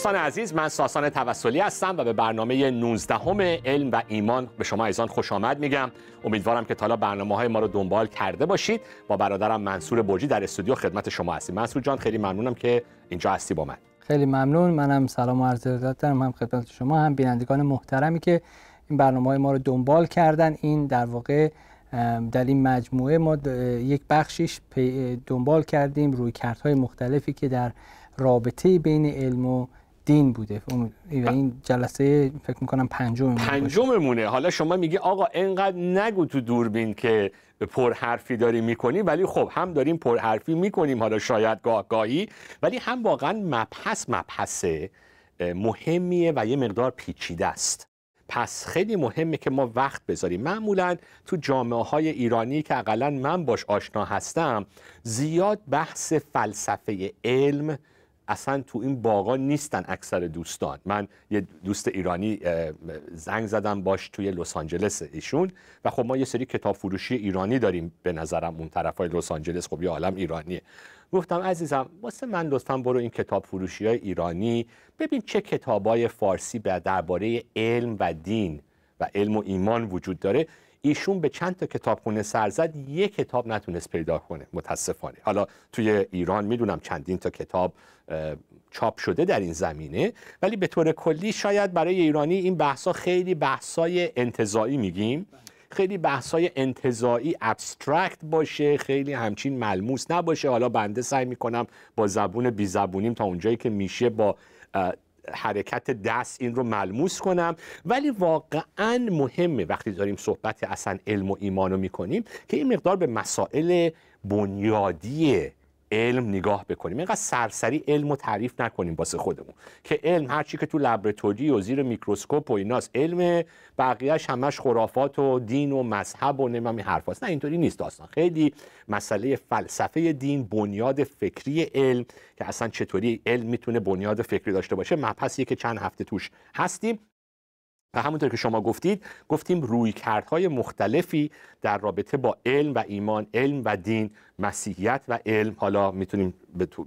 دوستان عزیز من ساسان توسلی هستم و به برنامه 19 همه علم و ایمان به شما ایزان خوش آمد میگم. امیدوارم که تالا برنامه های ما رو دنبال کرده باشید. با برادرم منصور برجی در استودیو خدمت شما هستیم. منصور جان خیلی ممنونم که اینجا هستی با من. خیلی ممنون. منم سلام و عرض دارم. هم خدمت شما هم بینندگان محترمی که این برنامه های ما رو دنبال کردن. این در واقع در این مجموعه ما یک بخشیش دنبال کردیم. روی کردهای مختلفی که در رابطه بین علم و دین بوده. و این جلسه فکر می‌کنم پنجم پنجممونه. حالا شما میگی آقا اینقدر نگو تو دوربین که پرحرفی داری می‌کنی ولی خب هم داریم پرحرفی می‌کنیم حالا شاید گاه گاهی ولی هم واقعا مبحث مبحث مهمیه و یه مقدار پیچیده است. پس خیلی مهمه که ما وقت بذاریم. معمولا تو جامعه های ایرانی که اقلا من باش آشنا هستم زیاد بحث فلسفه علم اصلا تو این باغا نیستن اکثر دوستان. من یه دوست ایرانی زنگ زدم باش توی لس آنجلس ایشون و خب ما یه سری کتاب فروشی ایرانی داریم به نظرم اون طرفای لس آنجلس. خب یه عالم ایرانیه. گفتم عزیزم واسه من لطفا برو این کتاب فروشی های ایرانی. ببین چه کتابای فارسی درباره علم و دین و علم و ایمان وجود داره. ایشون به چند تا کتابخونه سر زد یک کتاب نتونست پیدا کنه متاسفانه. حالا توی ایران می‌دونم چندین تا کتاب چاپ شده در این زمینه ولی به طور کلی شاید برای ایرانی این بحثا خیلی بحثای انتظایی میگیم. خیلی بحثای انتظایی ابسترکت باشه خیلی همچین ملموس نباشه. حالا بنده سعی می‌کنم با زبون بی زبونیم تا اونجایی که میشه با حرکت دست این رو ملموس کنم. ولی واقعا مهمه وقتی داریم صحبت اصلا علم و ایمان رو می‌کنیم که این مقدار به مسائل بنیادی علم نگاه بکنیم. اینقدر سرسری علم رو تعریف نکنیم واسه خودمون. که علم هرچی که تو لبراتوری و زیر میکروسکوپ و ایناست علم بقیهش همش خرافات و دین و مذهب و نمیم این حرف نه اینطوری نیست داستان. خیلی مسئله فلسفه دین بنیاد فکری علم که اصلا چطوری علم می‌تونه بنیاد فکری داشته باشه. مبحثیه که چند هفته توش هستیم. و همونطور که شما گفتید گفتیم روی کردهای مختلفی در رابطه با علم و ایمان علم و دین مسیحیت و علم. حالا می‌تونیم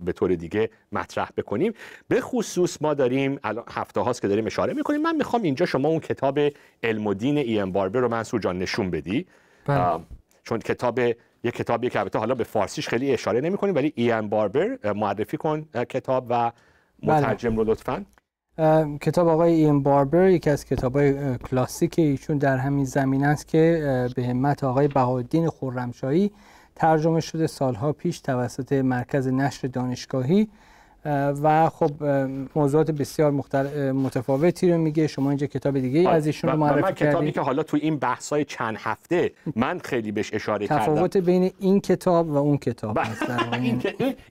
به طور دیگه مطرح بکنیم. به خصوص ما داریم الان هفته هاست که داریم اشاره می‌کنیم. من می‌خوام اینجا شما اون کتاب علم و دین ای ام باربر رو منصور جان نشون بدی. بله. چون کتاب یه کتابی که البته حالا به فارسیش خیلی اشاره نمی کنیم ولی ای ام باربر معرفی کن کتاب و بله. مترجم رو لطفاً. کتاب آقای این باربر یکی از کتاب های کلاسیک ایشون در همین زمین است که به همت آقای بهادین خورمشاهی ترجمه شده سالها پیش توسط مرکز نشر دانشگاهی. و خب موضوعات بسیار متفاوتی رو میگه. شما اینجا کتاب دیگه از ایشون رو معرفی کردید. کتابی که حالا تو این بحث های چند هفته من خیلی بهش اشاره کردم. تفاوت بین این کتاب و اون کتاب این,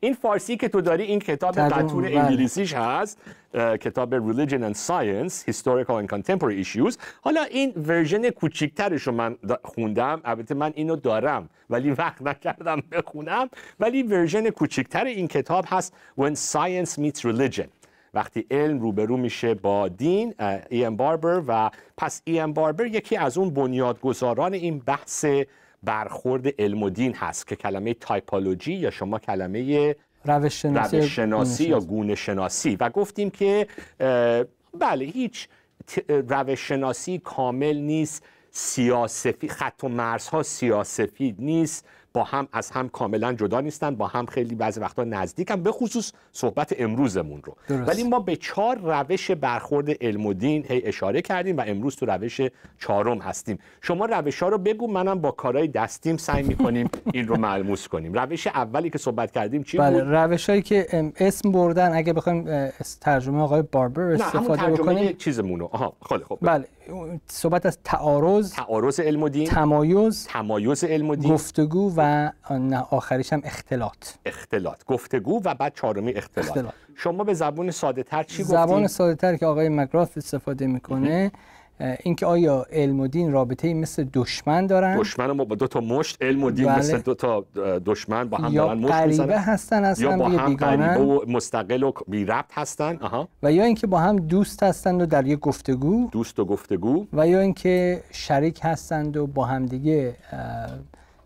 این فارسی که تو داری این کتاب قطور بله. انگلیسیش هست. کتاب Religion and Science Historical and Contemporary Issues. حالا این version کوچیکترش رو من خوندم. البته من اینو دارم ولی وقت نکردم بخونم. ولی version کوچیکتر این کتاب هست When Science Meets Religion. وقتی علم روبرو میشه با دین ایان باربر و پس ای ام باربر یکی از اون بنیادگذاران این بحث برخورد علم و دین هست که کلمه تایپولوژی یا شما کلمه روش شناسی, شناسی یا گونه شناسی و گفتیم که بله هیچ روش شناسی کامل نیست سیاسفی خط و مرزها سیاسفید نیست. با هم از هم کاملا جدا نیستن با هم خیلی بعضی وقتا نزدیکن به خصوص صحبت امروزمون رو. درست. ولی ما به چهار روش برخورد علم و دین هی اشاره کردیم و امروز تو روش چهارم هستیم. شما روش ها رو بگو منم با کارهای دستیم سعی می‌کنیم این رو ملموس کنیم. روش اولی که صحبت کردیم چی بله بود؟ روش هایی که اسم بردن اگه بخوایم ترجمه آقای باربر استفاده ترجمه بکنیم. چیزمون رو آها خیلی خوب. بله صحبت از تعارض تعارض علم و دین. تمایز تمایز علم و دین. گفتگو و آخریش هم اختلاط. اختلاط. گفتگو و بعد چهارمی اختلاط, اختلاط. شما به زبون ساده تر چی زبان گفتیم ساده تر که آقای مگراف استفاده می‌کنه اینکه آیا علم و دین رابطه مثل دشمن دارن؟ دشمن ما با دو تا مشت علم و دین بله. مثل دو تا دشمن با هم یا دارن مشت می‌زنن. هستن از یا هم با دیگه هم غریبه و مستقل و بی ربط هستن. آها. و یا اینکه با هم دوست هستند و در یک گفتگو. دوست و گفتگو. و یا اینکه شریک هستند و با همدیگه اه،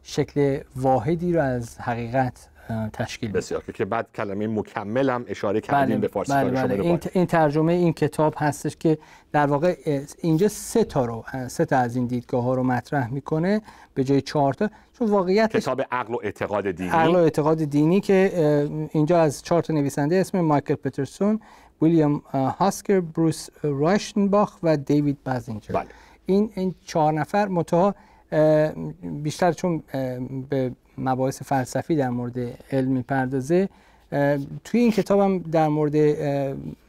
شکل واحدی رو از حقیقت تشکیل بسیار. که بعد کلمه مکمل هم اشاره کردیم بله به فارسی بله, بله. این, این ترجمه این کتاب هستش که در واقع اینجا سه تا رو سه تا از این دیدگاه ها رو مطرح می‌کنه به جای چهار تا. چون واقعیتش کتاب عقل و اعتقاد دینی. عقل و اعتقاد دینی که اینجا از چهار تا نویسنده اسم مایکل پترسون ویلیام هاسکر بروس رایشنباخ و دیوید بازینجر بله. این این چهار نفر متها بیشتر چون به مباحث فلسفی در مورد علم می‌پردازه توی این کتاب هم در مورد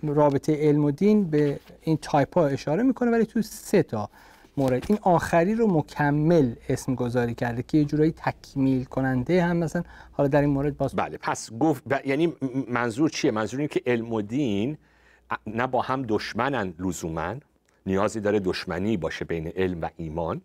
رابطه علم و دین به این تایپ ها اشاره می‌کنه ولی تو سه تا مورد. این آخری رو مکمل اسم گذاری کرده که یه جورایی تکمیل کننده هم مثلا. حالا در این مورد باز بله پس گفت ب- یعنی منظور چیه؟ منظور اینه که علم و دین نه با هم دشمنن لزوما. نیازی داره دشمنی باشه بین علم و ایمان.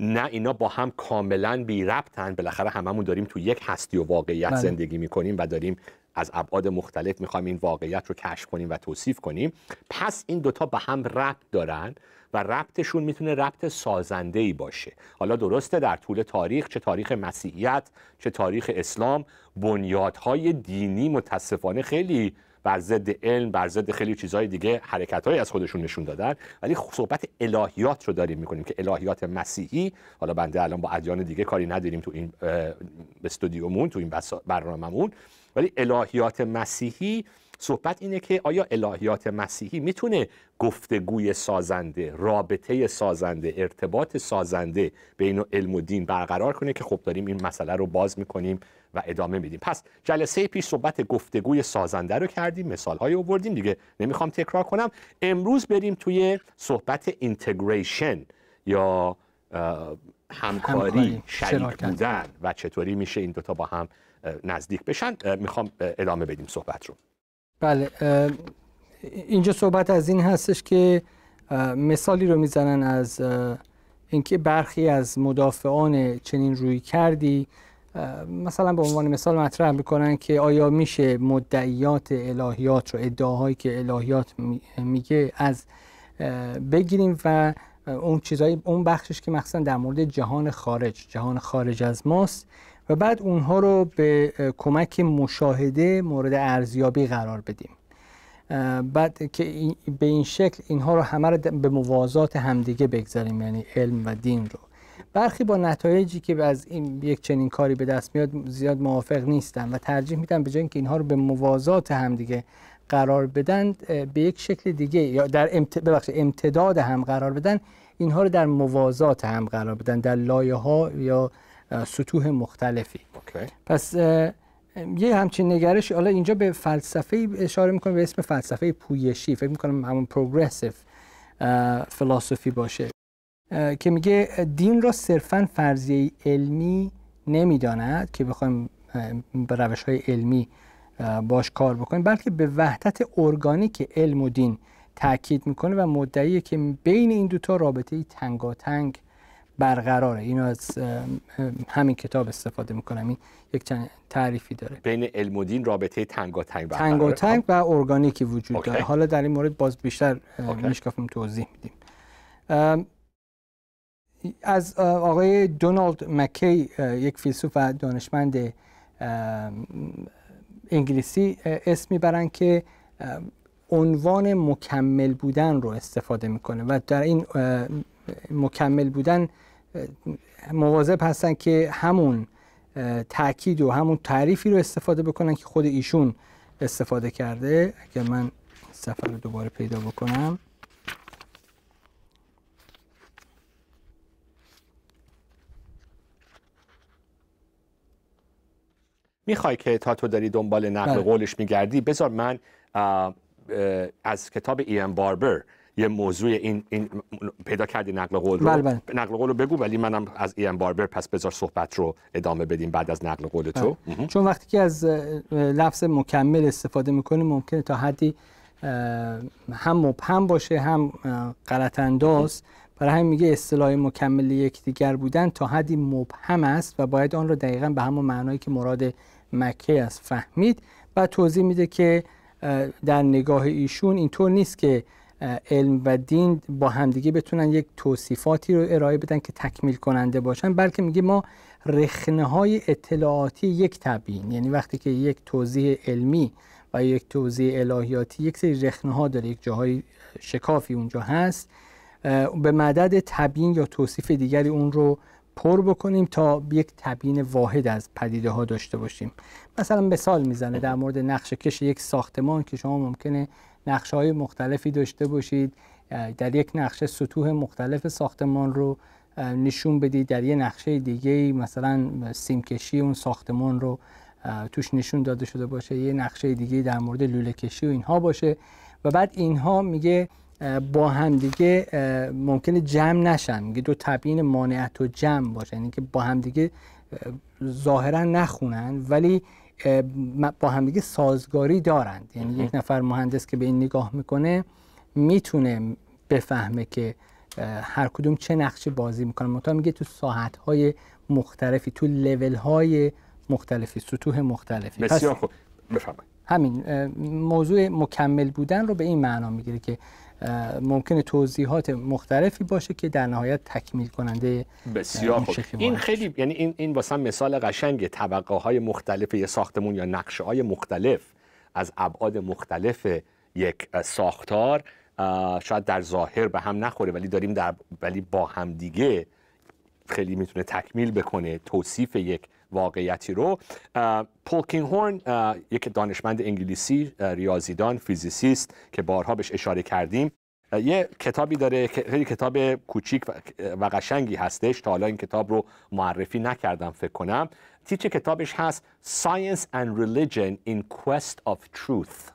نه اینا با هم کاملا بی ربطن. بالاخره هممون داریم تو یک هستی و واقعیت بله. زندگی می‌کنیم و داریم از ابعاد مختلف می‌خوایم این واقعیت رو کشف کنیم و توصیف کنیم. پس این دوتا به هم ربط دارن و ربطشون می‌تونه ربط سازنده ای باشه. حالا درسته در طول تاریخ چه تاریخ مسیحیت چه تاریخ اسلام بنیادهای دینی متاسفانه خیلی بر ضد علم بر ضد خیلی چیزهای دیگه حرکتهایی از خودشون نشون دادن. ولی صحبت الهیات رو داریم می‌کنیم که الهیات مسیحی حالا بنده الان با ادیان دیگه کاری نداریم تو این استودیومون تو این برنامه‌مون. ولی الهیات مسیحی صحبت اینه که آیا الهیات مسیحی می‌تونه گفتگوی سازنده رابطه سازنده ارتباط سازنده بین علم و دین برقرار کنه؟ که خب داریم این مسئله رو باز می‌کنیم. و ادامه میدیم. پس جلسه پیش صحبت گفتگوی سازنده رو کردیم مثال های آوردیم. دیگه نمی‌خوام تکرار کنم. امروز بریم توی صحبت اینتگریشن یا همکاری همکاری، شریک. بودن و چطوری میشه این دوتا با هم نزدیک بشن. می‌خوام ادامه بدیم صحبت رو. بله اینجا صحبت از این هستش که مثالی رو می‌زنن از اینکه برخی از مدافعان چنین روی کردی. مثلا به عنوان مثال مطرح می‌کنن که آیا میشه مدعیات الهیات رو ادعاهایی که الهیات می- میگه از بگیریم و اون چیزایی اون بخشش که مخصوصا در مورد جهان خارج جهان خارج از ماست و بعد اونها رو به کمک مشاهده مورد ارزیابی قرار بدیم. بعد که به این شکل اینها رو همه رو به موازات همدیگه بگذاریم یعنی علم و دین رو. برخی با نتایجی که از این یک چنین کاری به دست میاد زیاد موافق نیستن و ترجیح میدن به جای اینکه اینها رو به موازات همدیگه قرار بدن به یک شکل دیگه یا در امت... ببخشید امتداد هم قرار بدن اینها رو در موازات هم قرار بدن در لایه ها یا سطوح مختلفی. اوکی. پس یه همچین نگرش حالا اینجا به فلسفه اشاره می‌کنه به اسم فلسفه پویشی فکر می‌کنم همون پروگرسیو فلسفی باشه. که میگه دین را صرفا فرضیه علمی نمی‌داند که بخوایم به روش های علمی باش کار بکنیم بلکه به وحدت ارگانیک علم و دین تاکید می‌کنه و مدعیه که بین این دوتا رابطه تنگاتنگ برقراره اینو از همین کتاب استفاده می‌کنم این یک چند تعریفی داره بین علم و دین رابطه تنگاتنگ برقراره. تنگاتنگ و ارگانیکی وجود اوکی. داره حالا در این مورد باز بیشتر. میشکافیم توضیح میدیم از آقای دونالد مکی یک فیلسوف و دانشمند انگلیسی اسم می‌برن که عنوان مکمل بودن رو استفاده می‌کنه و در این مکمل بودن مواظب هستن که همون تاکید و همون تعریفی رو استفاده بکنن که خود ایشون استفاده کرده. اگر من سفر رو دوباره پیدا بکنم. می‌خوای که تا تو داری دنبال نقل بله. قولش میگردی بذار من از کتاب ایان باربر یه موضوع این, این پیدا کردی نقل قول رو بله بله. نقل قول رو بگو ولی منم از ایان باربر پس بذار صحبت رو ادامه بدیم بعد از نقل قول تو بله. چون وقتی که از لفظ مکمل استفاده می‌کنیم ممکنه تا حدی هم مبهم باشه هم غلط انداز برای همین میگه اصطلاح مکمل یکدیگر بودن تا حدی مبهم است و باید آن رو دقیقا به همون معنایی که مراد مکه است فهمید و توضیح میده که در نگاه ایشون اینطور نیست که علم و دین با همدیگه بتونن یک توصیفاتی رو ارائه بدن که تکمیل کننده باشن بلکه میگه ما رخنه های اطلاعاتی یک تبیین یعنی وقتی که یک توضیح علمی و یک توضیح الهیاتی یک سری رخنه ها داره یک جاهای شکافی اونجا هست به مدد تبیین یا توصیف دیگری اون رو پر بکنیم تا یک تبیین واحد از پدیده ها داشته باشیم. مثلا مثال می‌زنه در مورد نقشه کش یک ساختمان که شما ممکنه نقشه های مختلفی داشته باشید در یک نقشه سطوح مختلف ساختمان رو نشون بدید. در یک نقشه دیگه مثلا سیمکشی اون ساختمان رو توش نشون داده شده باشه. یه نقشه دیگه در مورد لوله کشی و اینها باشه. و بعد اینها میگه با هم دیگه ممکنه جمع نشن. میگه دو تبیین مانعت و جمع باشه. یعنی که با هم دیگه ظاهرا نخونن ولی با همدیگه سازگاری دارند یعنی یک نفر مهندس که به این نگاه می‌کنه می‌تونه بفهمه که هر کدوم چه نقشی بازی می‌کنه. مثلا میگه تو ساحت های مختلفی تو لول های مختلفی سطوح مختلفی. بسیار خوب. بفرمایید. همین موضوع مکمل بودن رو به این معنا می‌گیره که ممکنه توضیحات مختلفی باشه که در نهایت تکمیل کننده بسیار خوب. این خیلی یعنی این این واسه مثال قشنگ طبقه های مختلف یه ساختمون یا نقشه های مختلف از ابعاد مختلف یک ساختار شاید در ظاهر به هم نخوره ولی داریم در ولی با هم دیگه خیلی می‌تونه تکمیل بکنه توصیف یک واقعیتی رو. پول هورن یک دانشمند انگلیسی ریاضیدان فیزیسیست که بارها بهش اشاره کردیم. یه کتابی داره که خیلی کتاب کوچیک و قشنگی هستش تا حالا این کتاب رو معرفی نکردم فکر کنم. تیچه کتابش هست Science and Religion in Quest of Truth.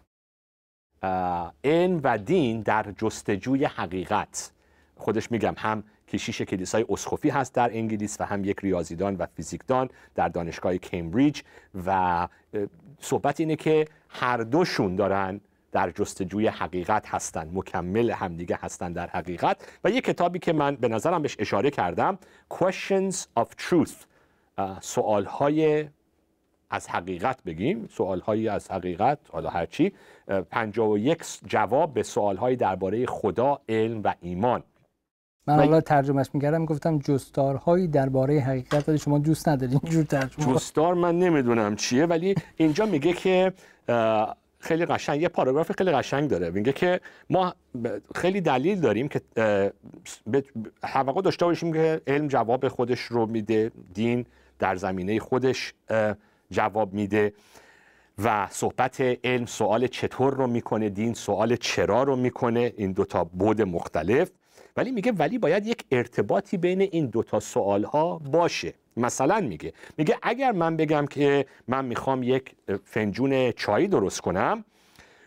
علم و دین در جستجوی حقیقت. خودش میگم هم کشیش کلیسای اسخفی هست در انگلیس و هم یک ریاضیدان و فیزیکدان در دانشگاه کمبریج و صحبت اینه که هر دوشون دارن در جستجوی حقیقت هستند مکمل همدیگه هستند در حقیقت. و یک کتابی که من به نظرم بهش اشاره کردم Questions of Truth. سوالهای از حقیقت بگیم. سوالهایی از حقیقت حالا هرچی 51 جواب به سوالهایی درباره خدا علم و ایمان. من حالا ترجمهش می‌کردم گفتم جستارهایی درباره حقیقت ولی شما دوست ندارین جور ترجمه. جستار من نمی‌دونم چیه ولی اینجا میگه که خیلی قشنگ یه پاراگراف خیلی قشنگ داره. میگه که ما خیلی دلیل داریم که توقع داشته باشیم که علم جواب خودش رو میده دین در زمینه خودش جواب میده و صحبت علم سوال چطور رو می‌کنه دین سوال چرا رو می‌کنه این دوتا بود مختلف. ولی میگه ولی باید یک ارتباطی بین این دوتا سوال ها باشه. مثلا میگه میگه اگر من بگم که من می‌خوام یک فنجون چای درست کنم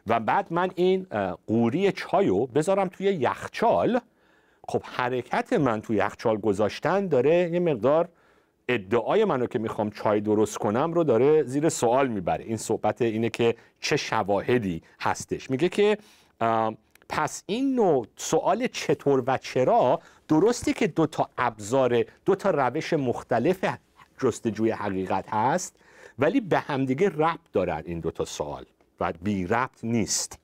و بعد من این قوری چای رو بذارم توی یخچال خب حرکت من توی یخچال گذاشتن داره یه مقدار ادعای منو که می‌خوام چای درست کنم رو داره زیر سوال می‌بره. این صحبت اینه که چه شواهدی هستش. میگه که پس این نوع سوال چطور و چرا درستی که دو تا ابزار دو تا روش مختلف جستجوی حقیقت هست ولی به همدیگه ربط دارن این دو تا سوال و بی ربط نیست.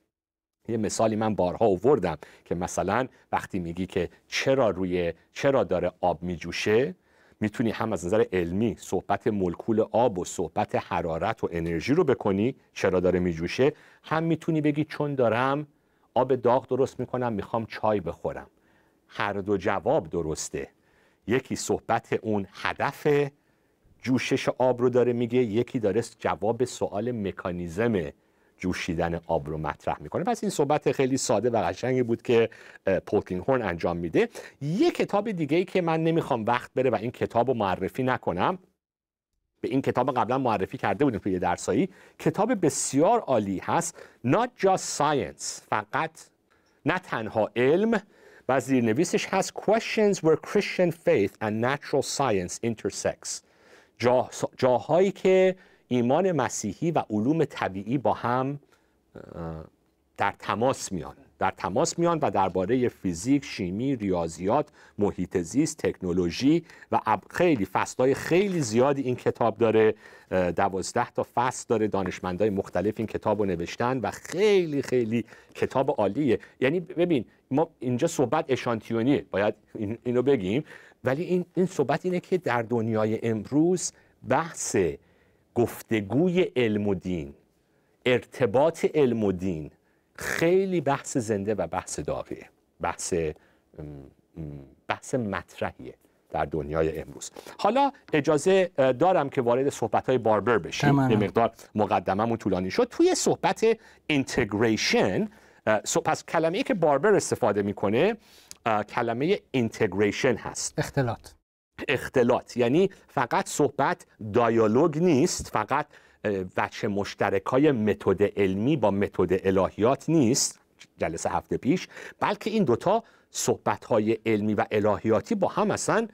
یه مثالی من بارها آوردم که مثلا وقتی میگی که چرا روی چرا داره آب میجوشه می‌تونی هم از نظر علمی صحبت ملکول آب و صحبت حرارت و انرژی رو بکنی چرا داره میجوشه هم می‌تونی بگی چون دارم آب داغ درست می‌کنم می‌خوام چای بخورم. هر دو جواب درسته. یکی صحبت اون هدف جوشش آب رو داره میگه یکی داره جواب سوال مکانیزم جوشیدن آب رو مطرح می‌کنه. پس این صحبت خیلی ساده و قشنگی بود که پولکینگ هورن انجام میده. یه کتاب دیگه ای که من نمی‌خوام وقت بره و این کتاب رو معرفی نکنم به این کتاب قبلا معرفی کرده بودیم توی درسایی. کتاب بسیار عالی هست. Not Just Science فقط نه تنها علم و زیرنویسش هست. Questions where Christian faith and natural science intersects. جا، جاهایی که ایمان مسیحی و علوم طبیعی با هم در تماس میان. در تماس میان و درباره فیزیک، شیمی، ریاضیات، محیط زیست، تکنولوژی و خیلی فصلهای خیلی زیادی این کتاب داره. دوازده تا فصل داره. دانشمندای مختلف این کتاب رو نوشتن و خیلی خیلی کتاب عالیه. یعنی ببین ما اینجا صحبت اشانتیونیه. باید اینو بگیم. ولی این, این صحبت اینه که در دنیای امروز بحث گفتگوی علم و دین ارتباط علم و دین خیلی بحث زنده و بحث داغیه بحث بحث مطرحیه در دنیای امروز. حالا اجازه دارم که وارد صحبت های باربر بشیم. یه مقدار مقدممون طولانی شد. توی صحبت اینتگریشن پس کلمه ای که باربر استفاده می‌کنه کلمه اینتگریشن هست. اختلاط. اختلاط. یعنی فقط صحبت دایالوگ نیست فقط وچه مشترک های متد علمی با متد الهیات نیست جلسه هفته پیش بلکه این دوتا صحبت های علمی و الهیاتی با هم اصلا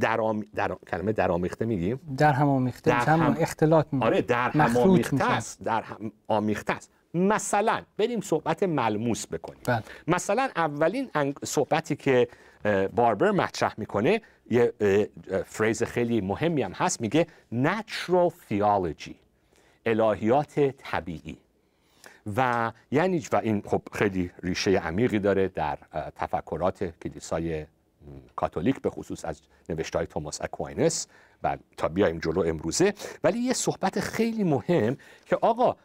در, آم... در... کلمه در آمیخته میگیم؟ در هم آمیخته در هم... اختلاط می... آره در هم آمیخته است در هم آمیخته است. مثلا بریم صحبت ملموس بکنیم. بله. مثلا اولین صحبتی که باربر مطرح می‌کنه یه فریز خیلی مهمی هم هست میگه natural theology. الهیات طبیعی. و یعنی و این خب خیلی ریشه عمیقی داره در تفکرات کلیسای کاتولیک به خصوص از نوشتهای توماس اکواینس و تا بیایم جلو امروزه. ولی یه صحبت خیلی مهم که آقا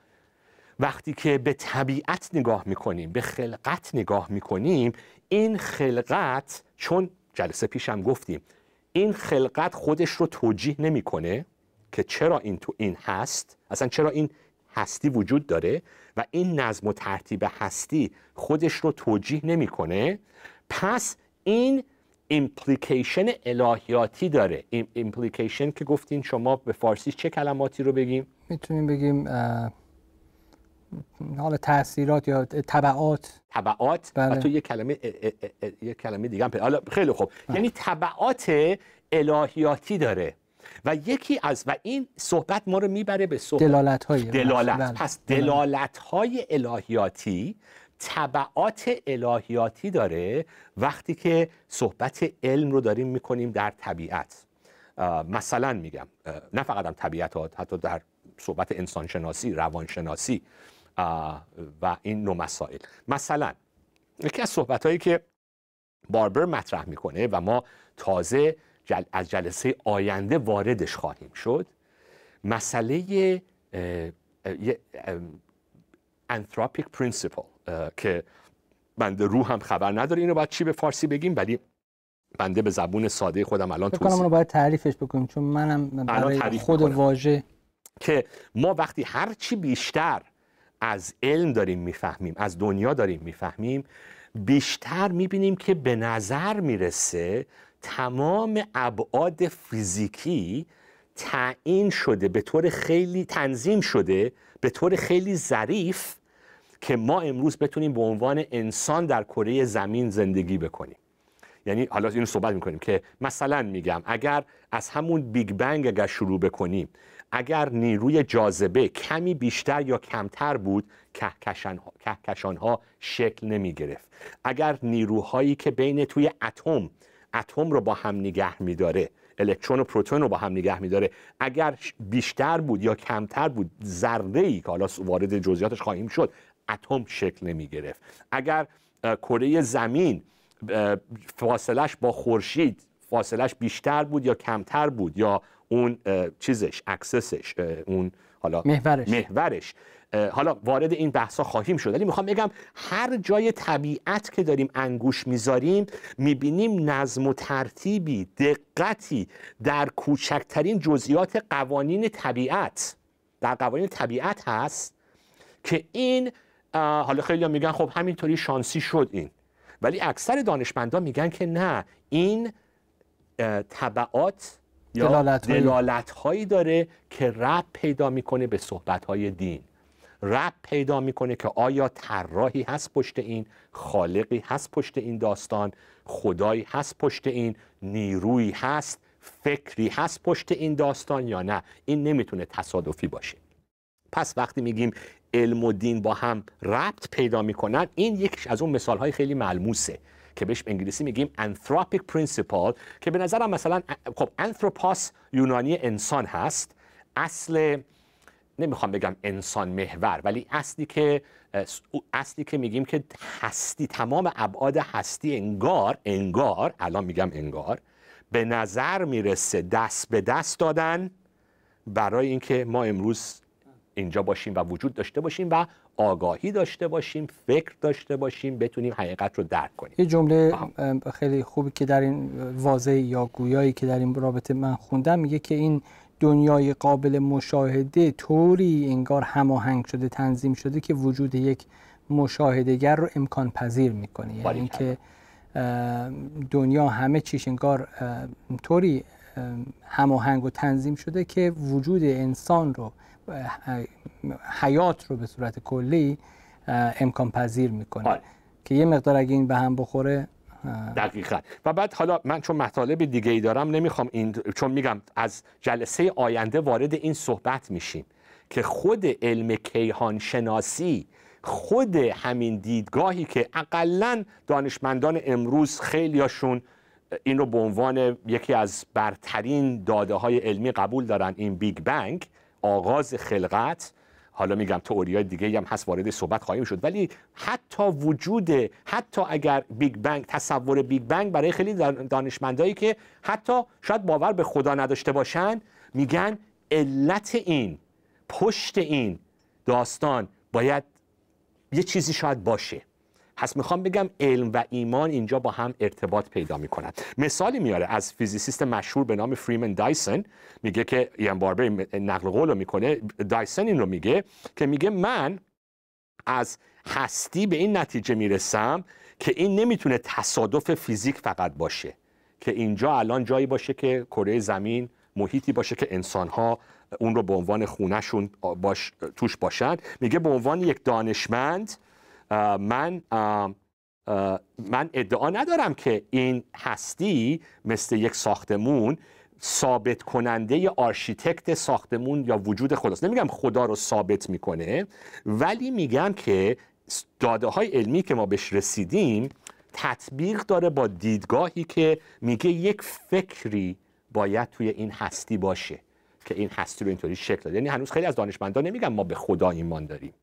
وقتی که به طبیعت نگاه می‌کنیم به خلقت نگاه می‌کنیم این خلقت چون جلسه پیشم گفتیم این خلقت خودش رو توجیه نمی‌کنه. که چرا این تو این هست اصلا چرا این هستی وجود داره و این نظم و ترتیب هستی خودش رو توجیه نمی‌کنه. پس این implication الهیاتی داره. implication که گفتین شما به فارسی چه کلماتی رو بگیم؟ می‌تونیم بگیم حالا تاثیرات یا تبعات تبعات بله. و تو یه کلمه یه کلمه دیگه هم حالا خیلی خوب. بله. یعنی تبعات الهیاتی داره. و یکی از و این صحبت ما رو می‌بره به صحبت دلالت های دلالت. بله. پس دلالت های الهیاتی تبعات الهیاتی داره وقتی که صحبت علم رو داریم می‌کنیم در طبیعت. مثلا میگم نه فقط هم طبیعت ها حتی در صحبت انسانشناسی روانشناسی و این نوع مسائل. مثلا یکی از صحبت هایی که باربر مطرح می‌کنه و ما تازه جل... از جلسه آینده واردش خواهیم شد. مسئله Anthropic Principle که بنده روحم خبر نداره. اینو باید چی به فارسی بگیم؟ ولی بنده به زبون ساده خودم الان توضیح کنم باید تعریفش بکنیم چون منم برای خود واژه که ما وقتی هر چی بیشتر از علم داریم می‌فهمیم از دنیا داریم می‌فهمیم بیشتر می‌بینیم که به نظر می‌رسه تمام ابعاد فیزیکی تعیین شده به طور خیلی تنظیم شده به طور خیلی ظریف که ما امروز بتونیم به عنوان انسان در کره زمین زندگی بکنیم. یعنی حالا اینو صحبت می‌کنیم که مثلا میگم اگر از همون بیگ بنگ اگر شروع بکنیم اگر نیروی جاذبه کمی بیشتر یا کمتر بود کهکشان ها شکل نمی گرفت اگر نیروهایی که بین توی اتم اتم رو با هم نگه میداره. الکترون و پروتون رو با هم نگه میداره. اگر بیشتر بود یا کمتر بود ذره ای که حالا وارد جزئیاتش خواهیم شد اتم شکل نمی گرفت اگر کره زمین فاصلش با خورشید فاصلش بیشتر بود یا کمتر بود یا اون چیزش اکسسش اون حالا محورش, محورش حالا وارد این بحثا خواهیم شد. ولی می‌خوام بگم هر جای طبیعت که داریم انگوش می‌ذاریم می‌بینیم نظم و ترتیبی دقتی در کوچکترین جزئیات قوانین طبیعت. در قوانین طبیعت هست که این حالا خیلی میگن خب همینطوری شانسی شد این. ولی اکثر دانشمندان میگن که نه این طبعات یا دلالت هایی داره که رب پیدا می‌کنه به صحبت های دین. رب پیدا می‌کنه که آیا طراحی هست پشت این خالقی هست پشت این داستان خدایی هست پشت این نیرویی هست فکری هست پشت این داستان یا نه؟ این نمی‌تونه تصادفی باشه. پس وقتی میگیم علم و دین با هم ربط پیدا می‌کنن این یکیش از اون مثال های خیلی ملموسه که بهش انگلیسی میگیم anthropic principle که به نظرم مثلا خب انثروپاس یونانی انسان هست اصل نمی‌خوام بگم انسان محور ولی اصلی که اصلی که میگیم که هستی تمام ابعاد هستی انگار انگار الان میگم انگار به نظر می‌رسه دست به دست دادن برای اینکه ما امروز اینجا باشیم و وجود داشته باشیم و آگاهی داشته باشیم فکر داشته باشیم بتونیم حقیقت رو درک کنیم. یه جمله خیلی خوبی که در این واضح یا گویایی که در این رابطه من خوندم میگه که این دنیای قابل مشاهده طوری انگار هماهنگ شده تنظیم شده که وجود یک مشاهدهگر رو امکان پذیر می‌کنه. یعنی اینکه دنیا همه چیش انگار طوری هماهنگ و تنظیم شده که وجود انسان رو حیات رو به صورت کلی امکان پذیر می‌کنه. آره. که یه مقدار اگه این به هم بخوره دقیقا. و بعد حالا من چون مطالب دیگه ای دارم نمی‌خوام این چون میگم از جلسه آینده وارد این صحبت میشیم که خود علم کیهان شناسی خود همین دیدگاهی که اقلا دانشمندان امروز خیلیاشون این رو به عنوان یکی از برترین داده های علمی قبول دارن این بیگ بنگ آغاز خلقت حالا میگم تئوری دیگه هم هست وارد صحبت خواهیم شد. ولی حتی وجود حتی اگر بیگ بنگ تصور بیگ بنگ برای خیلی دانشمندایی که حتی شاید باور به خدا نداشته باشن میگن علت این پشت این داستان باید یه چیزی شاید باشه. پس می‌خوام بگم علم و ایمان اینجا با هم ارتباط پیدا می‌کنن. مثالی میاره از physicist مشهور به نام فریمن دایسون میگه که ایان باربر نقل قول رو می‌کنه. دایسون این رو میگه که میگه من از هستی به این نتیجه می‌رسم که این نمی‌تونه تصادف فیزیک فقط باشه که اینجا الان جایی باشه که کره زمین محیطی باشه که انسانها اون رو به عنوان خونهشون باش توش باشن. میگه به عنوان یک دانشمند من من ادعا ندارم که این هستی مثل یک ساختمون ثابت کننده آرشیتکت ساختمون یا وجود خداست. نمیگم خدا رو ثابت می‌کنه ولی میگم که داده های علمی که ما بهش رسیدیم تطبیق داره با دیدگاهی که میگه یک فکری باید توی این هستی باشه که این هستی رو اینطوری شکل داده. یعنی هنوز خیلی از دانشمندان نمیگن ما به خدا ایمان داریم.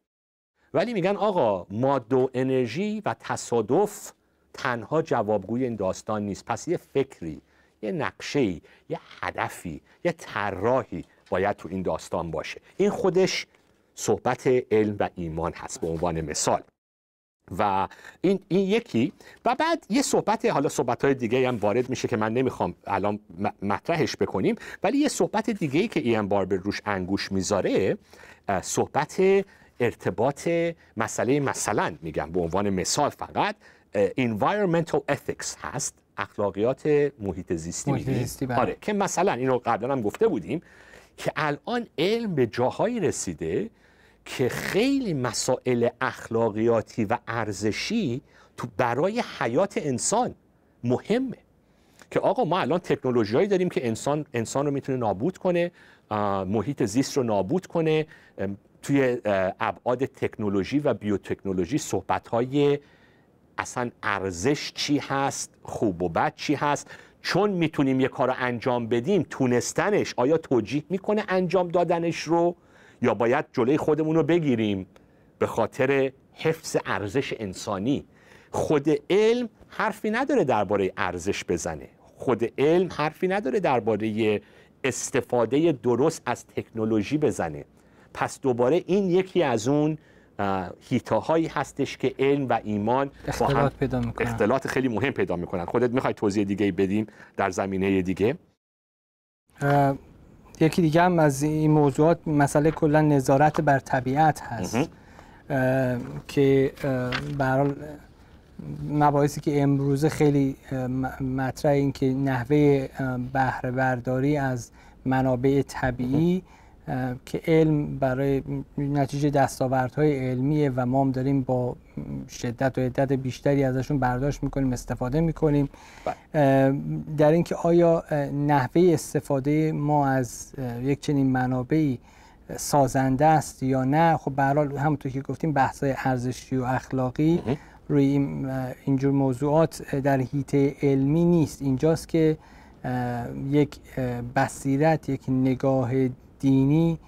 ولی میگن آقا ماده و انرژی و تصادف تنها جوابگوی این داستان نیست. پس یه فکری یه نقشه یه هدفی یه طراحی باید تو این داستان باشه. این خودش صحبت علم و ایمان هست به عنوان مثال. و این, این یکی. و بعد یه صحبت حالا صحبت های دیگه هم وارد میشه که من نمی‌خوام الان مطرحش بکنیم. ولی یه صحبت دیگه ای که این بار به روش انگوش می‌ذاره صحبت ارتباط مسئله مثلا میگم به عنوان مثال فقط environmental ethics هست اخلاقیات محیط زیستی, محیط زیستی بله. آره که مثلا اینو قبلا هم گفته بودیم که الان علم به جاهایی رسیده که خیلی مسائل اخلاقیاتی و ارزشی تو برای حیات انسان مهمه که آقا ما الان تکنولوژیایی داریم که انسان انسان رو می‌تونه نابود کنه محیط زیست رو نابود کنه توی ابعاد تکنولوژی و بیوتکنولوژی صحبت های اصلا ارزش چی هست خوب و بد چی هست. چون می‌تونیم یه کار انجام بدیم تونستنش آیا توجیه می‌کنه انجام دادنش رو؟ یا باید جلوی خودمون رو بگیریم به خاطر حفظ ارزش انسانی؟ خود علم حرفی نداره درباره ارزش بزنه. خود علم حرفی نداره درباره استفاده درست از تکنولوژی بزنه. پس دوباره این یکی از اون هیتاهایی هستش که علم و ایمان اختلاط با هم پیدا می‌کنن. اختلاط خیلی مهم پیدا می‌کنن. خودت می‌خوای توضیح دیگه بدیم در زمینه دیگه؟ یکی دیگه هم از این موضوعات مسئله کلا نظارت بر طبیعت هست. که برحال مباحثی که امروزه خیلی مطرح این که نحوه بهره برداری از منابع طبیعی که علم برای نتیجه دستاوردهای علمیه و ما هم داریم با شدت و عدت بیشتری ازشون برداشت می‌کنیم استفاده می‌کنیم. بله. در اینکه آیا نحوه استفاده ما از یک چنین منابعی سازنده است یا نه خب به همونطور که گفتیم بحث‌های ارزشی و اخلاقی روی اینجور موضوعات در حیطه علمی نیست. اینجاست که یک بصیرت یک نگاه دینی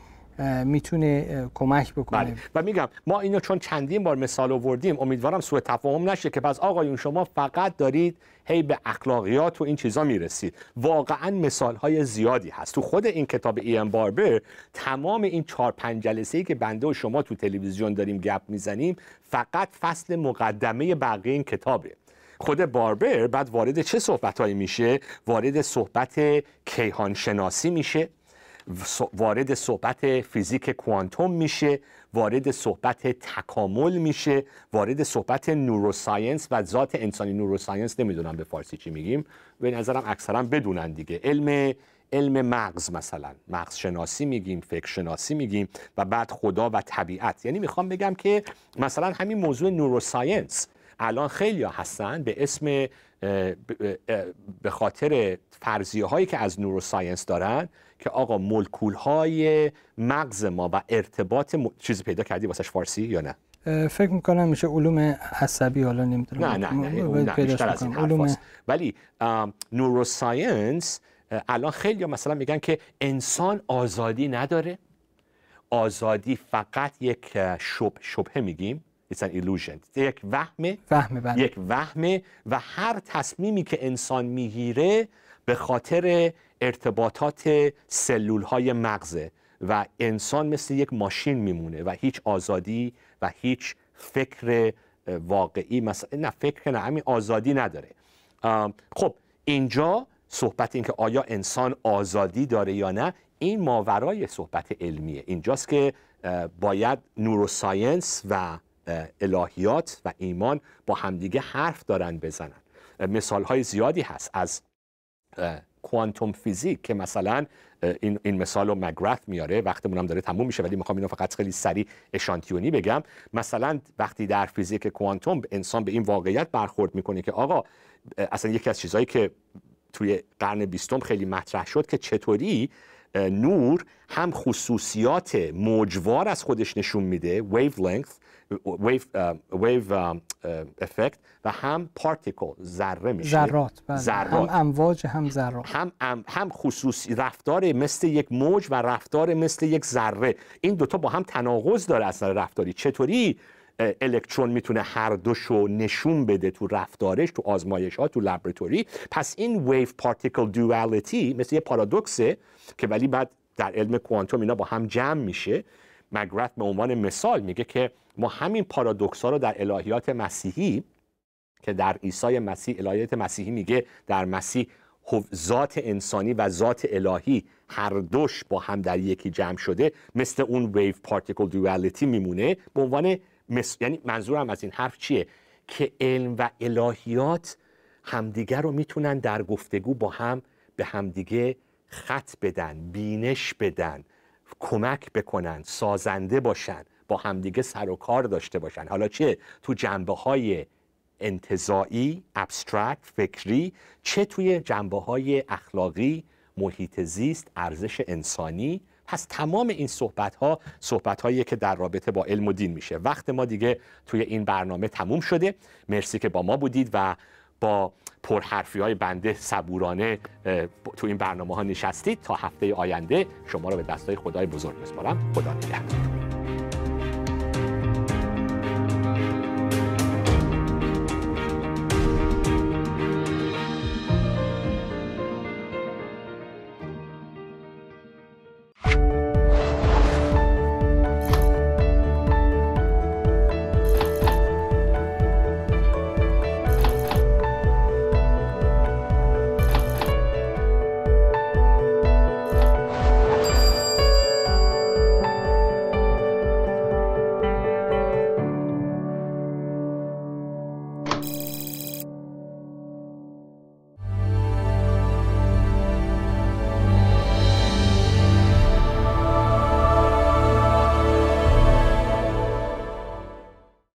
می‌تونه کمک بکنه. بله. و میگم ما اینو چون چندین بار مثال آوردیم امیدوارم سوء تفاهم نشه که پس آقایون شما فقط دارید هی به اخلاقیات و این چیزا می‌رسید. واقعا مثال های زیادی هست. تو خود این کتاب ای باربر تمام این چهار پنج جلسه ای که بنده و شما تو تلویزیون داریم گپ می‌زنیم فقط فصل مقدمه بقیه این کتابه. خود باربر بعد وارد چه صحبتهایی میشه؟ وارد صحبت کیهان شناسی میشه. وارد صحبت فیزیک کوانتوم میشه وارد صحبت تکامل میشه وارد صحبت نوروساینس و ذات انسانی. نوروساینس نمی‌دونم به فارسی چی میگیم به نظرم اکثرا بدونن دیگه. علم علم مغز مثلا. مغز شناسی میگیم فکر شناسی میگیم و بعد خدا و طبیعت. یعنی می‌خوام بگم که مثلا همین موضوع نوروساینس الان خیلی هستن به اسم به خاطر فرضیه هایی که از نوروساینس دارن که آقا ملکول های مغز ما و ارتباط م... چیزی پیدا کردی واسش فارسی یا نه؟ فکر می‌کنم میشه علوم عصبی حالا نمی‌دونم نه نه نه, نه بیشتر از این علوم... ولی نوروساینس الان خیلی مثلا میگن که انسان آزادی نداره. آزادی فقط یک شب شبهه میگیم. It's an illusion. یک وهمه وهمه بله. یک وهمه و هر تصمیمی که انسان می‌گیره به خاطر ارتباطات سلول های مغزه و انسان مثل یک ماشین میمونه و هیچ آزادی و هیچ فکر واقعی مثلا نه فکر نه همین آزادی نداره. خب اینجا صحبت این که آیا انسان آزادی داره یا نه این ماورای صحبت علمیه. اینجاست که باید نوروساینس و الهیات و ایمان با همدیگه حرف دارن بزنن. مثال های زیادی هست از کوانتوم فیزیک که مثلا این, این مثال رو مگرث میاره وقتمون هم داره تموم میشه ولی می‌خوام اینو فقط خیلی سریع اشانتیونی بگم. مثلا وقتی در فیزیک کوانتوم انسان به این واقعیت برخورد می‌کنه که آقا اصلا یکی از چیزهایی که توی قرن بیستم خیلی مطرح شد که چطوری نور هم خصوصیات موجوار از خودش نشون میده wave ویو ویو افکت و هم پارتیکل ذره میشه. ذرات بله. هم امواج هم ذرات. هم هم خصوصی رفتار مثل یک موج و رفتار مثل یک ذره. این دوتا با هم تناقض داره اصلا رفتاری. چطوری الکترون می‌تونه هر دوشو نشون بده تو رفتارش تو آزمایش ها تو لابراتوری پس این ویو پارتیکل دوالتی مثل یه پارادوکسه که ولی بعد در علم کوانتوم اینا با هم جمع میشه. مگرت به عنوان مثال میگه که ما همین پارادوکس ها رو در الهیات مسیحی که در عیسی مسیح الهیات مسیحی میگه در مسیح ذات انسانی و ذات الهی هر دوش با هم در یکی جمع شده مثل اون ویو پارتیکل دوالتی میمونه. به عنوان یعنی منظورم از این حرف چیه؟ که علم و الهیات همدیگر رو می‌تونن در گفتگو با هم به همدیگه خط بدن بینش بدن. کمک بکنن سازنده باشن با همدیگه سر و کار داشته باشن. حالا چه؟ تو جنبه های انتظایی ابسترکت فکری چه توی جنبه های اخلاقی محیط زیست ارزش انسانی. پس تمام این صحبت ها صحبت هایی که در رابطه با علم و دین میشه. وقت ما دیگه توی این برنامه تموم شده. مرسی که با ما بودید و با پرحرفی های بنده صبورانه تو این برنامه ها نشستید تا هفته آینده شما رو به دستای خدای بزرگ بسپارم. خدا نگهدار.